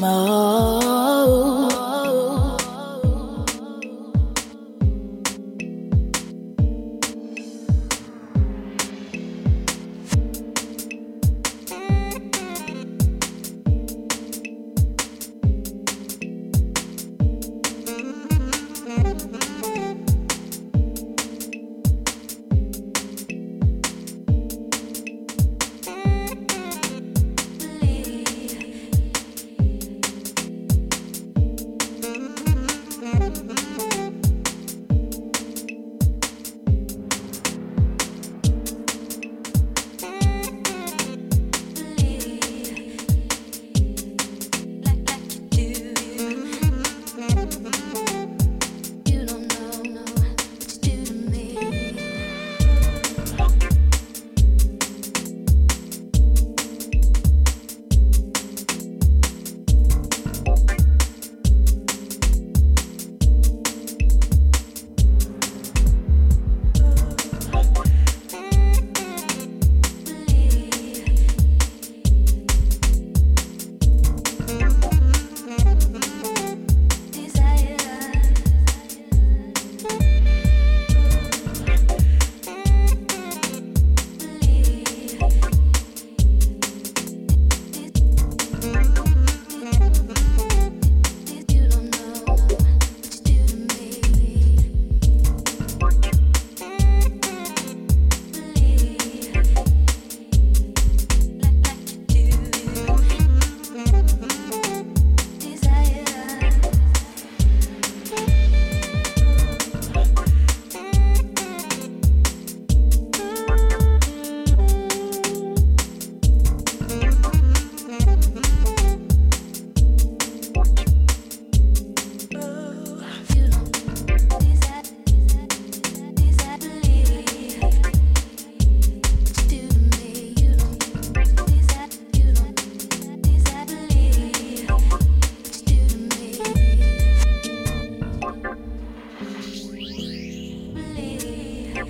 Mà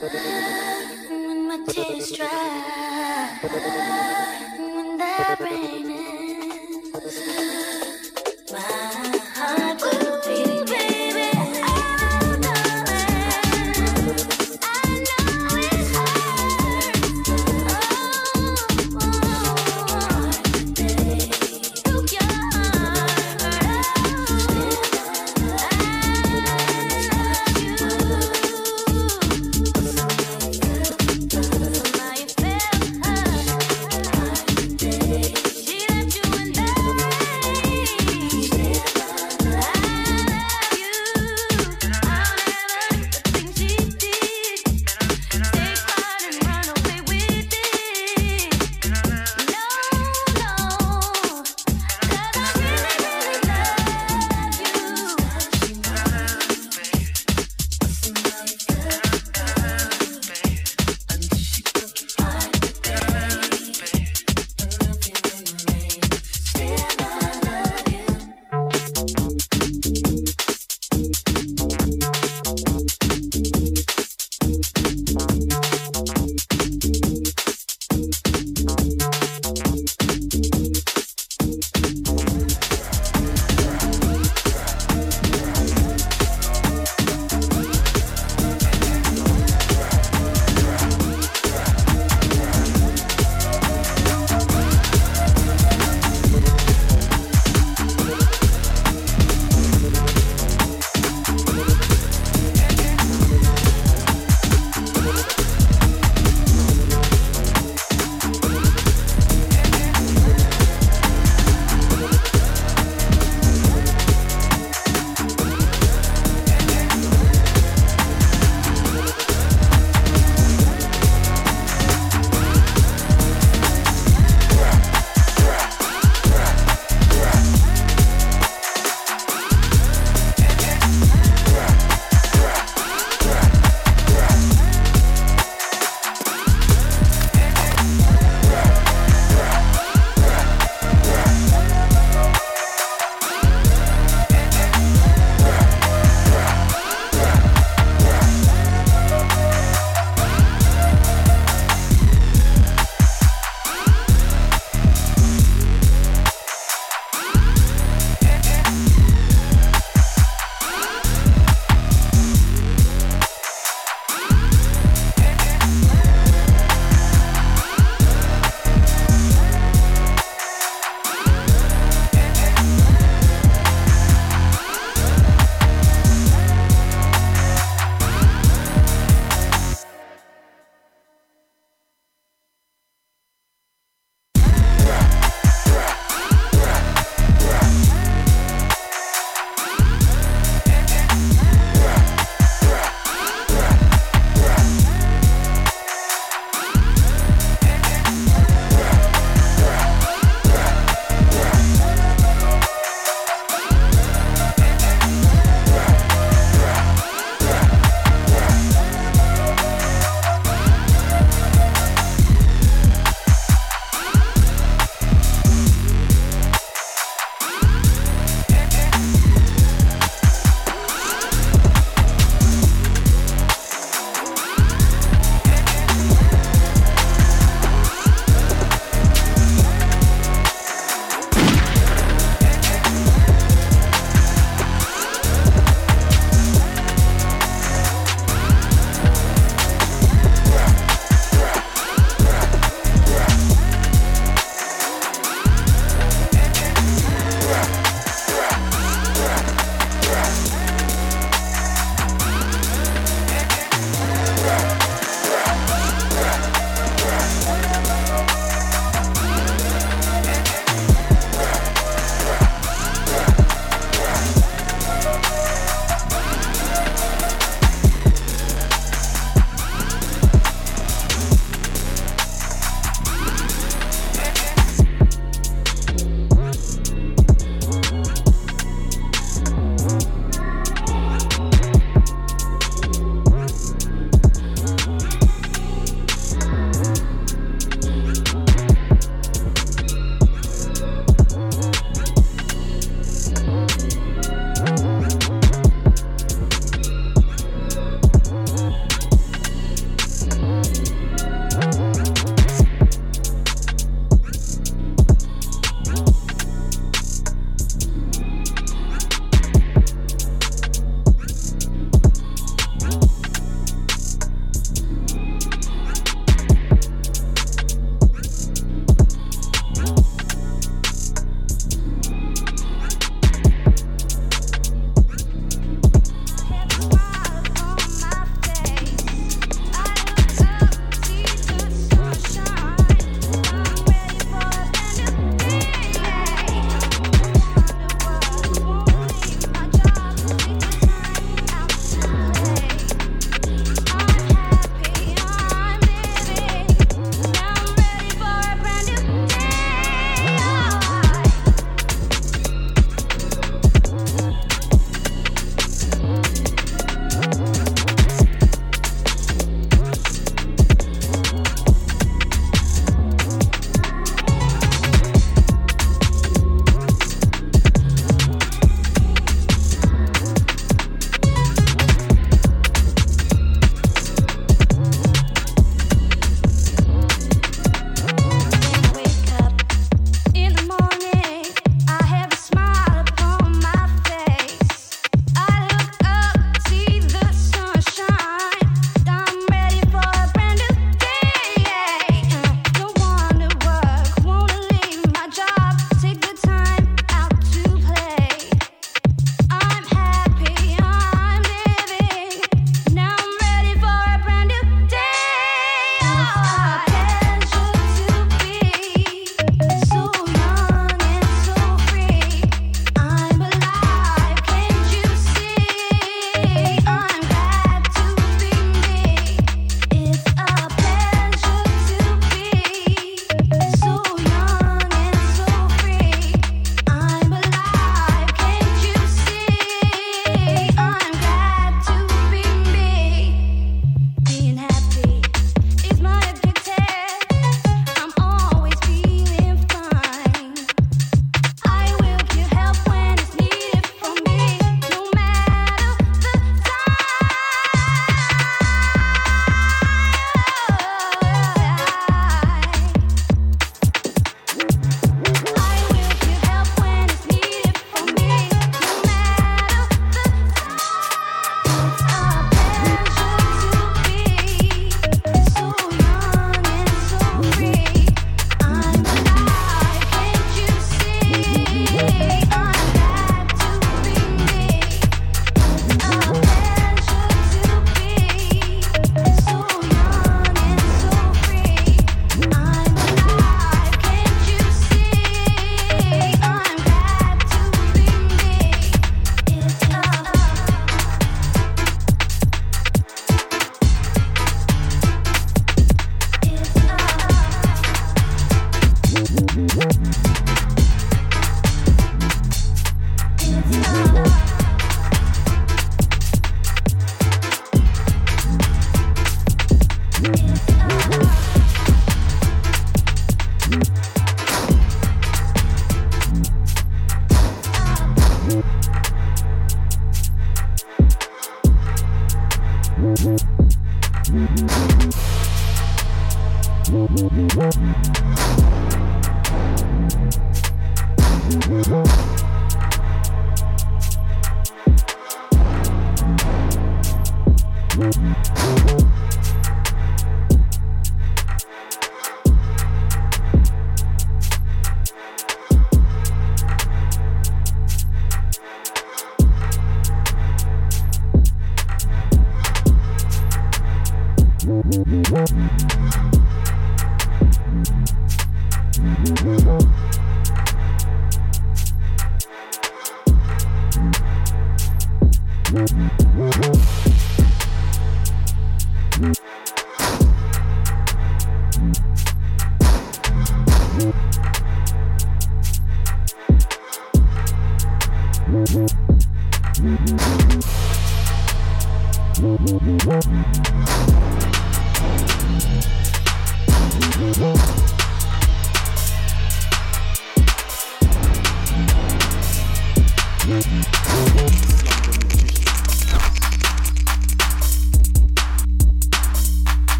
When my tears dry, when that rain.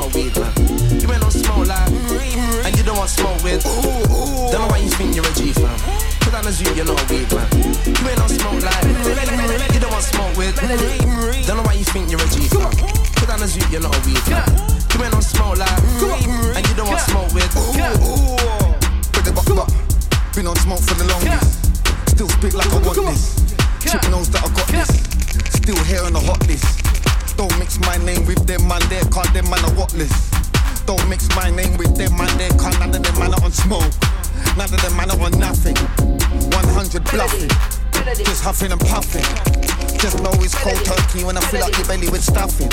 no weed, man. You ain't no smoke like, mm-hmm. and you don't want smoke with. Don't know why you think you're a G, fam. Put on a zoo, you're not a weed, man. You ain't no smoke like, mm-hmm. you don't want smoke with. Mm-hmm. Don't know why you think you're a G, fam. Put on a zoo, you're not a weed, man. You ain't no smoke like, and you don't want smoke with. Been on smoke for the longest. Still speak like I want this. Chick knows that I got this. Still here on the hot list in the whip, man, They can't. Them man are worthless. Don't mix my name with them man. They can't. None of them man are unsmoke. None of them man are unnothing. One hundred bluffing, just huffing and puffing. Just know it's cold turkey when I fill up your belly with stuffing.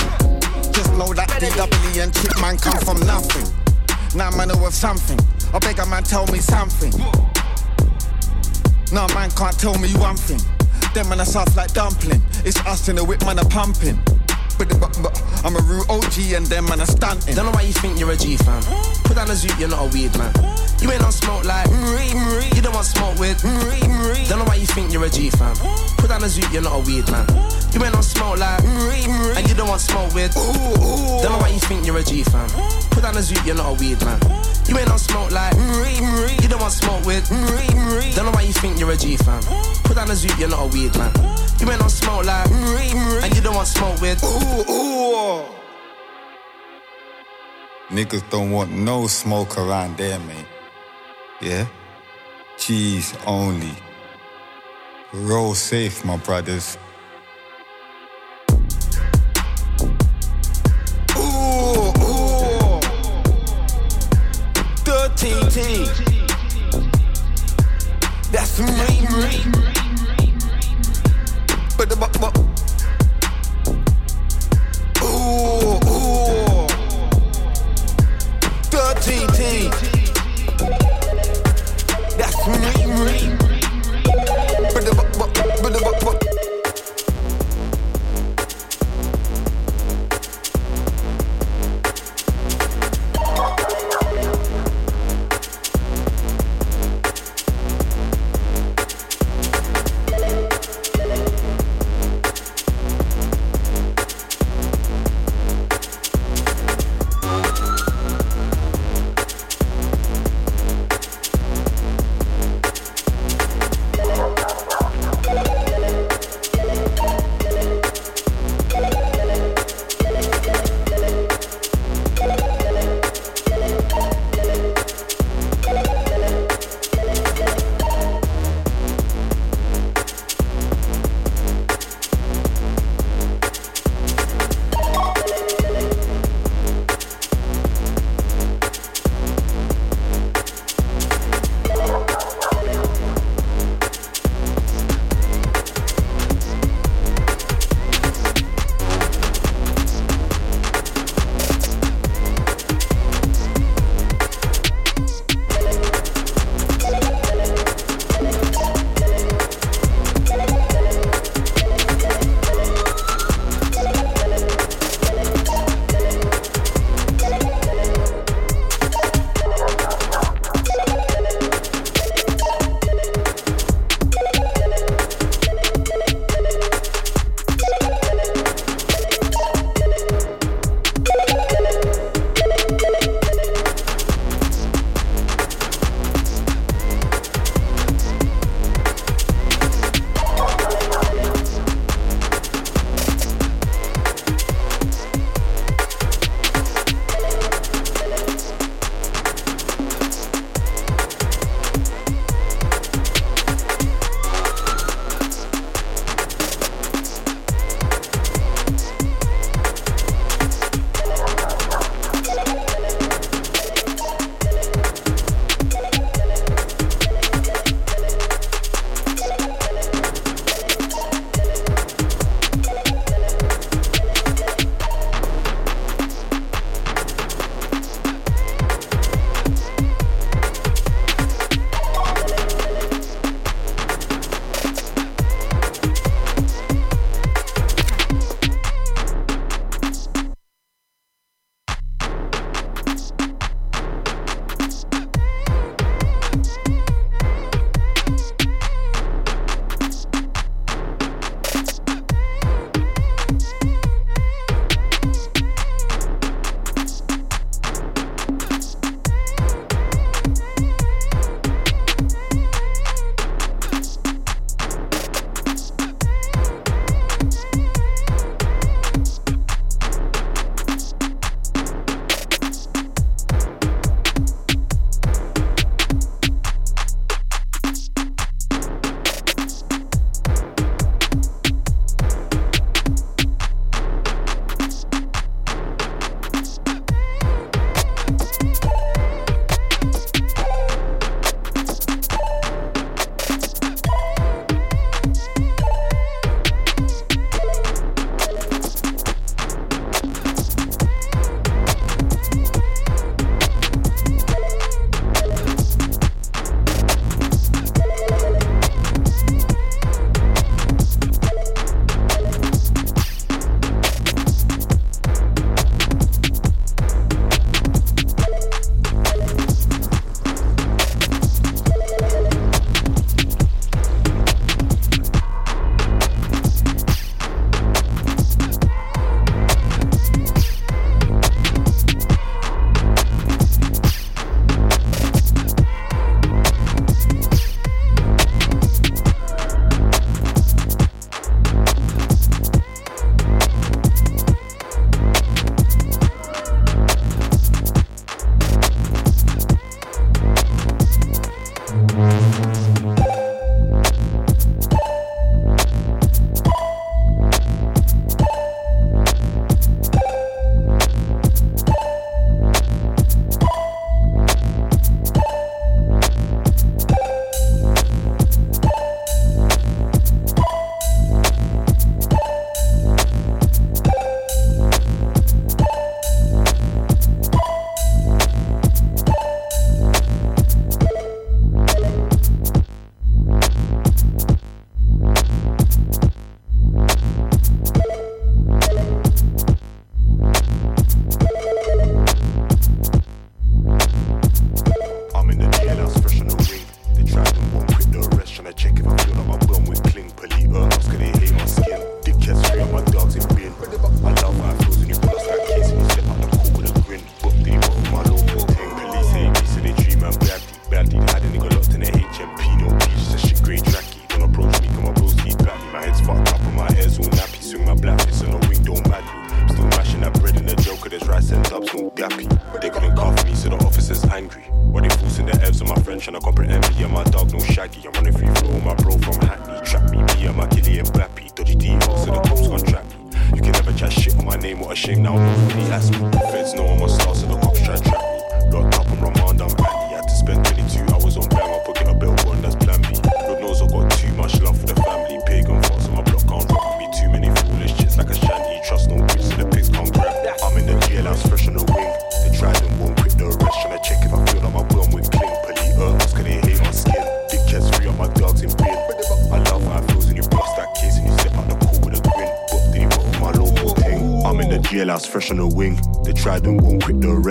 Just know that willy and chick man come from nothing. Now mana worth something. I beg a man tell me something. Now man can't tell me one thing. Then mana south like dumpling. It's us in the whip mana pumping. But, but, but I'm a real OG and them man are stunting. Don't know why you think you're a G fam. Put down a zoot, you're not a weird man. You ain't on smoke like mm, mm, mm. you don't want smoke with. Don't know why you think you're a G fam. Put down a zoot, you're not a weird man. You ain't on smoke like and you don't want smoke with. Don't know why you think you're a G fam. Put down a zoot, you're not a weird man. You ain't on smoke like you don't want smoke with. Don't know why you think you're a G fam. Put down a zoot, you're not a weird man. You ain't on smoke like mm-hmm, mm-hmm. and you don't want smoke with. Ooh, ooh. Niggas don't want no smoke around there, man. Yeah? Cheese only. Roll safe, my brothers. Ooh, ooh. 13 team. That's me. But the but, but.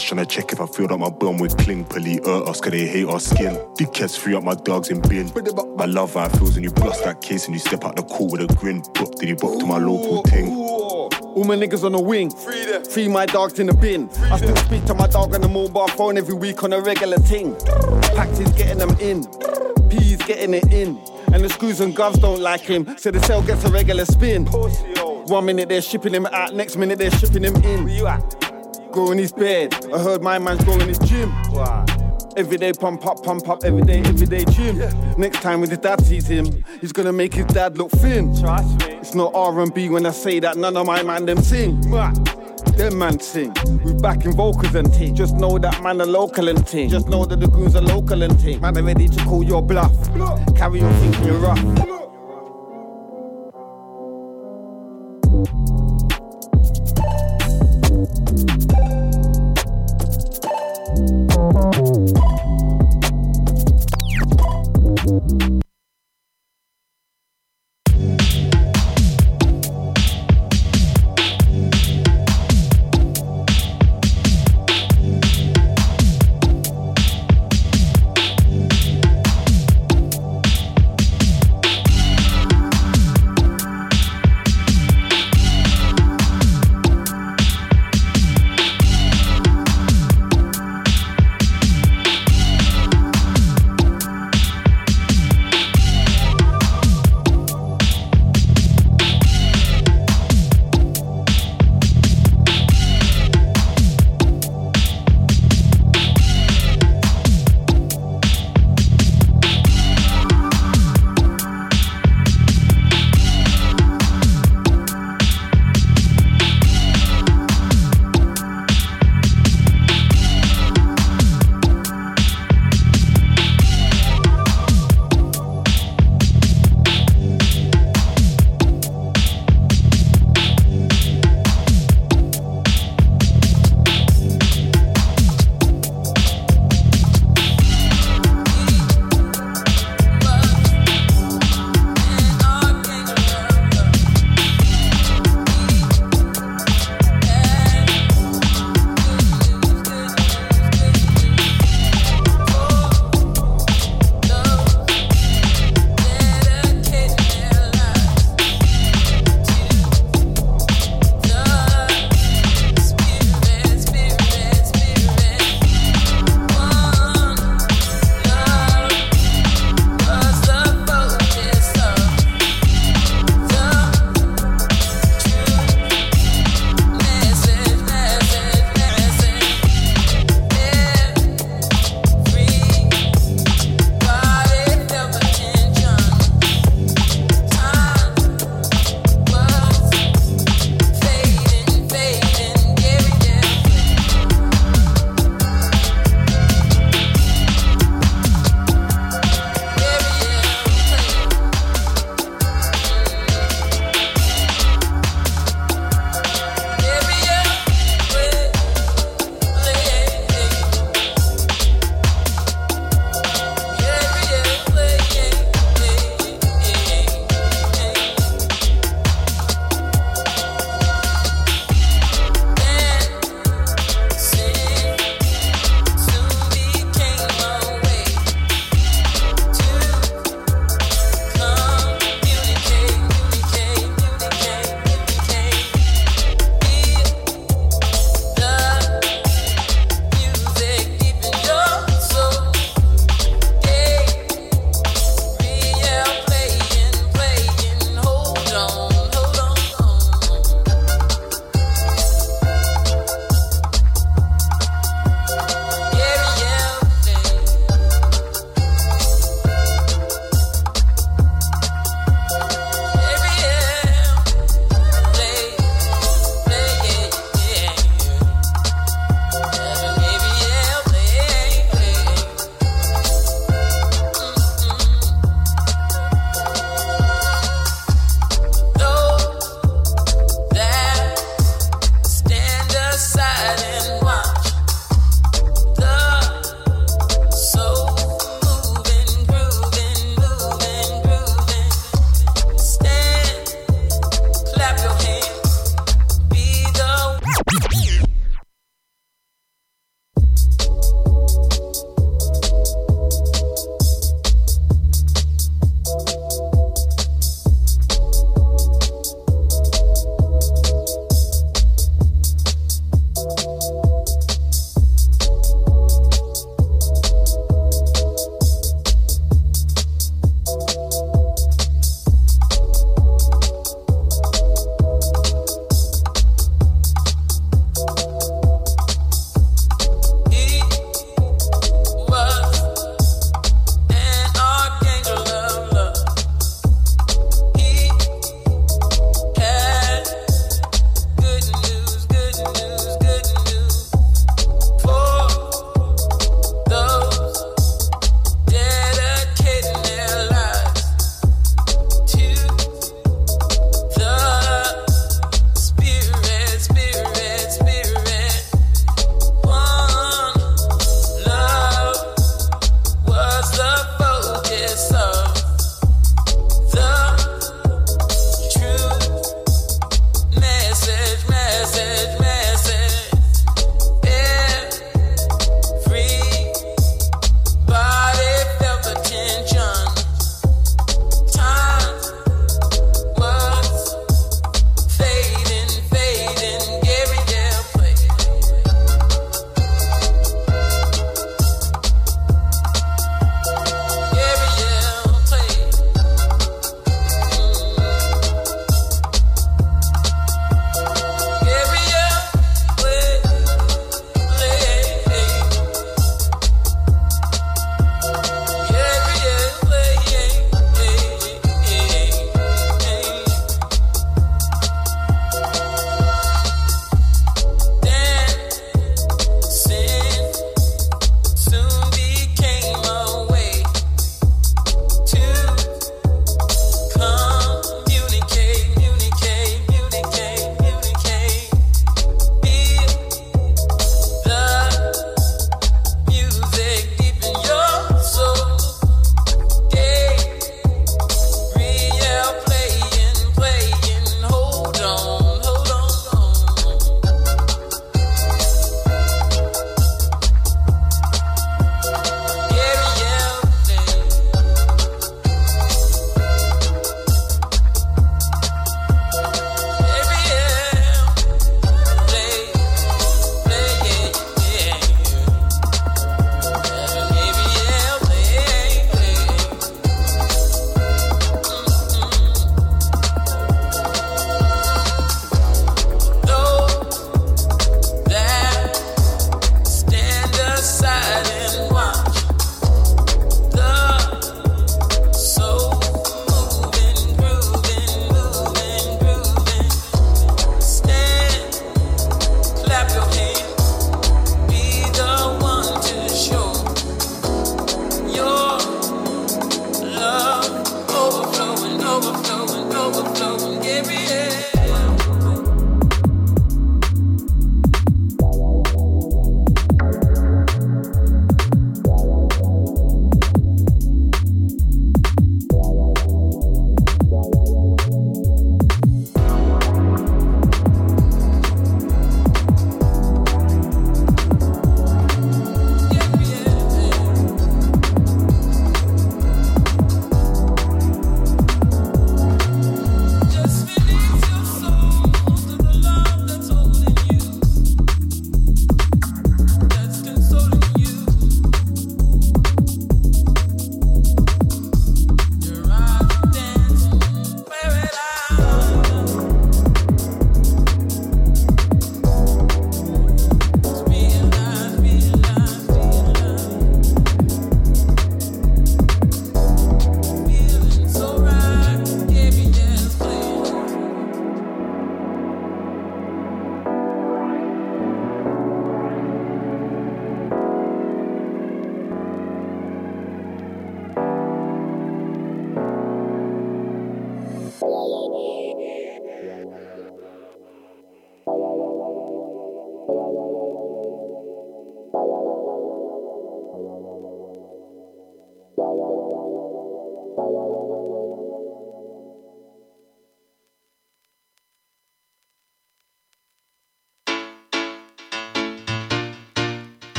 Quit the rest. Tryna check if I filled up my bum with cling. Pally earth, us, cause they hate our skin. Dickheads free up my dogs in bin. I love how it feels when you bust that case and you step out the cool with a grin. But did he book to my local thing? All my niggas on the wing. Free them. Free my dogs in the bin. I still speak to my dog on the mobile phone every week on a regular ting. Packed is getting them in. P's getting it in. And the screws and gloves don't like him, so the cell gets a regular spin. One minute they're shipping him out, next minute they're shipping him in. Where you at? Go in his bed. I heard my man's going his gym. Every day pump up, pump up, every day, every day gym. Next time when his dad sees him, he's gonna make his dad look thin. Trust me. It's not R&B when I say that none of my man them sing. Them man sing. We back in vocals and ting. Just know that man are local and ting. Just know that the goons are local and ting. Man are ready to call your bluff. Carry on thinking you're rough.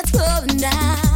What's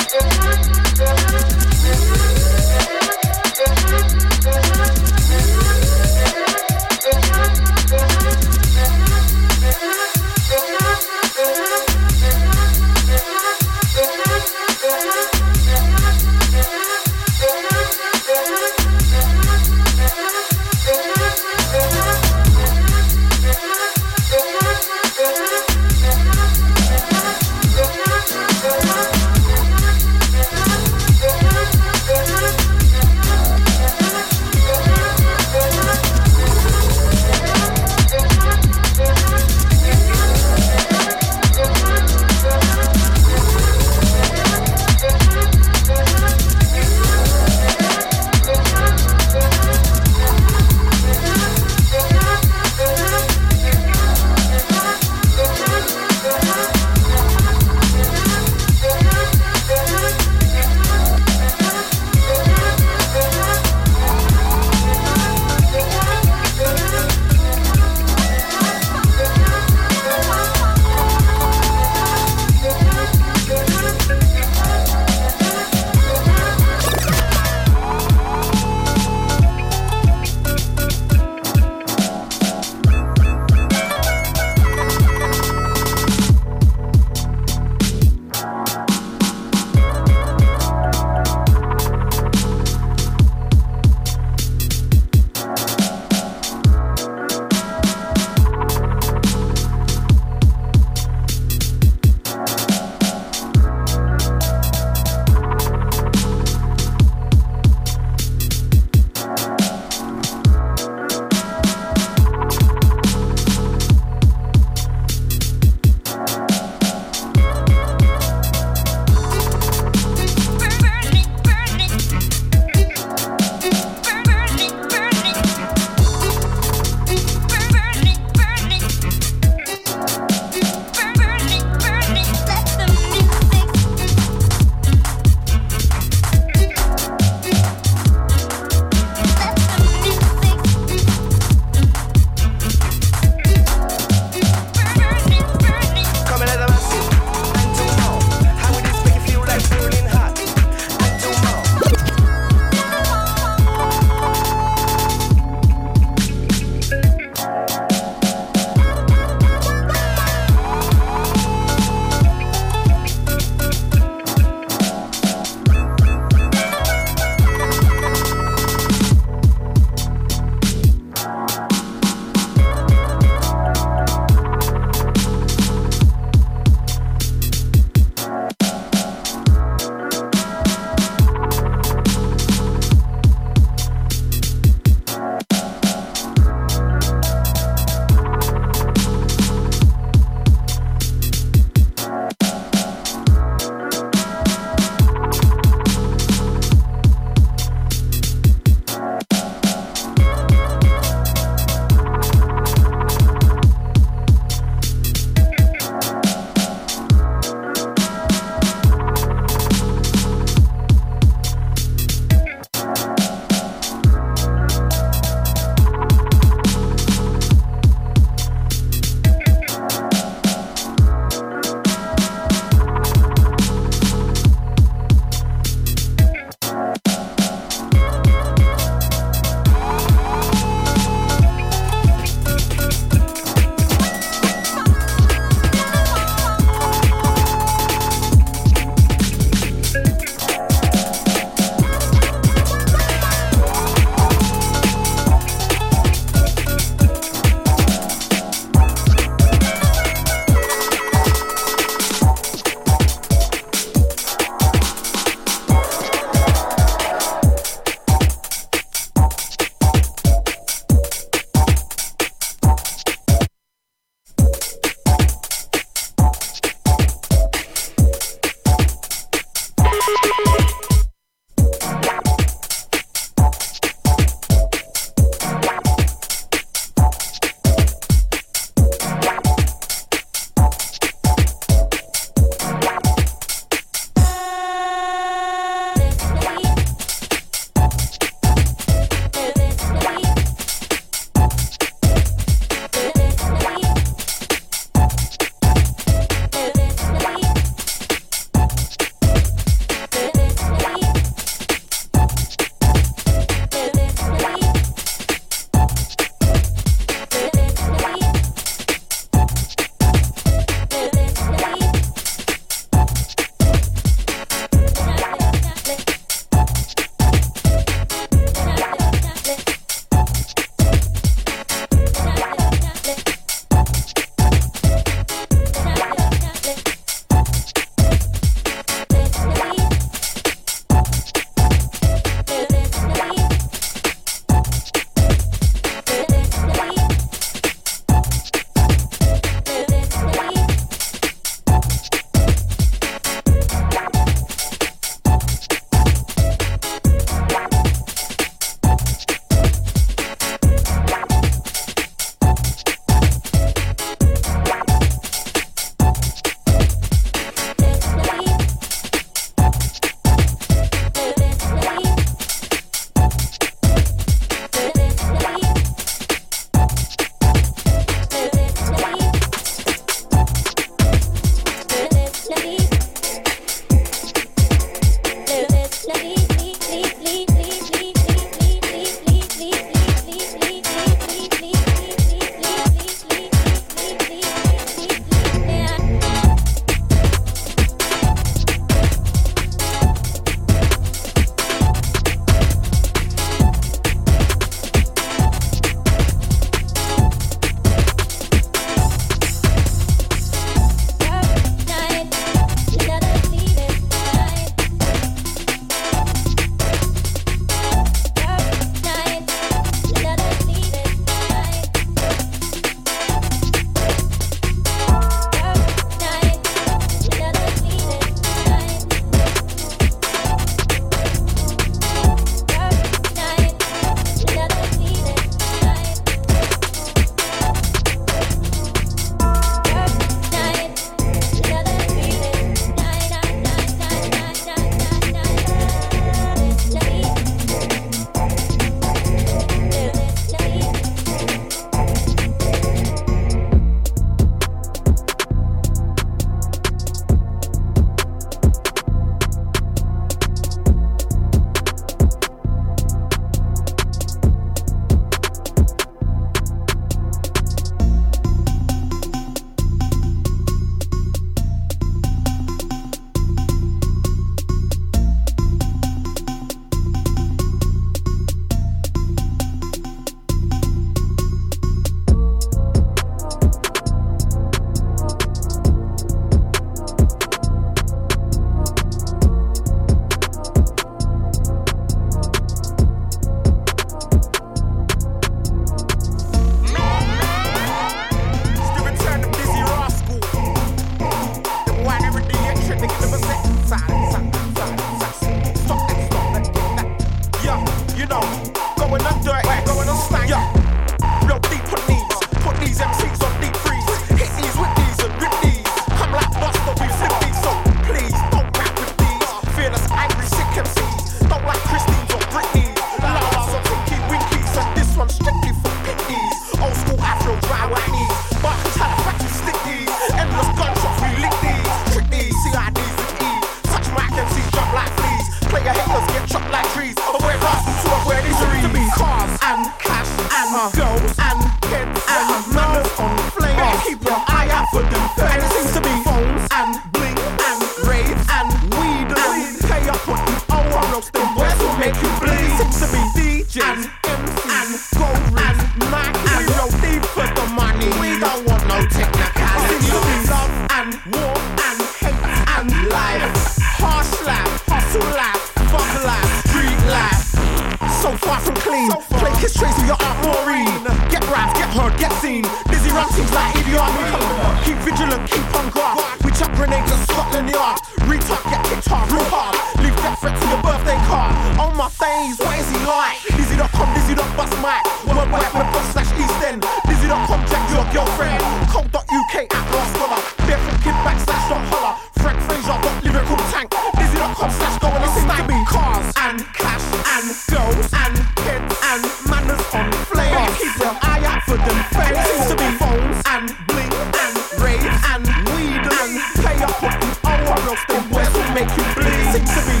the West will make you bleed. Seems to be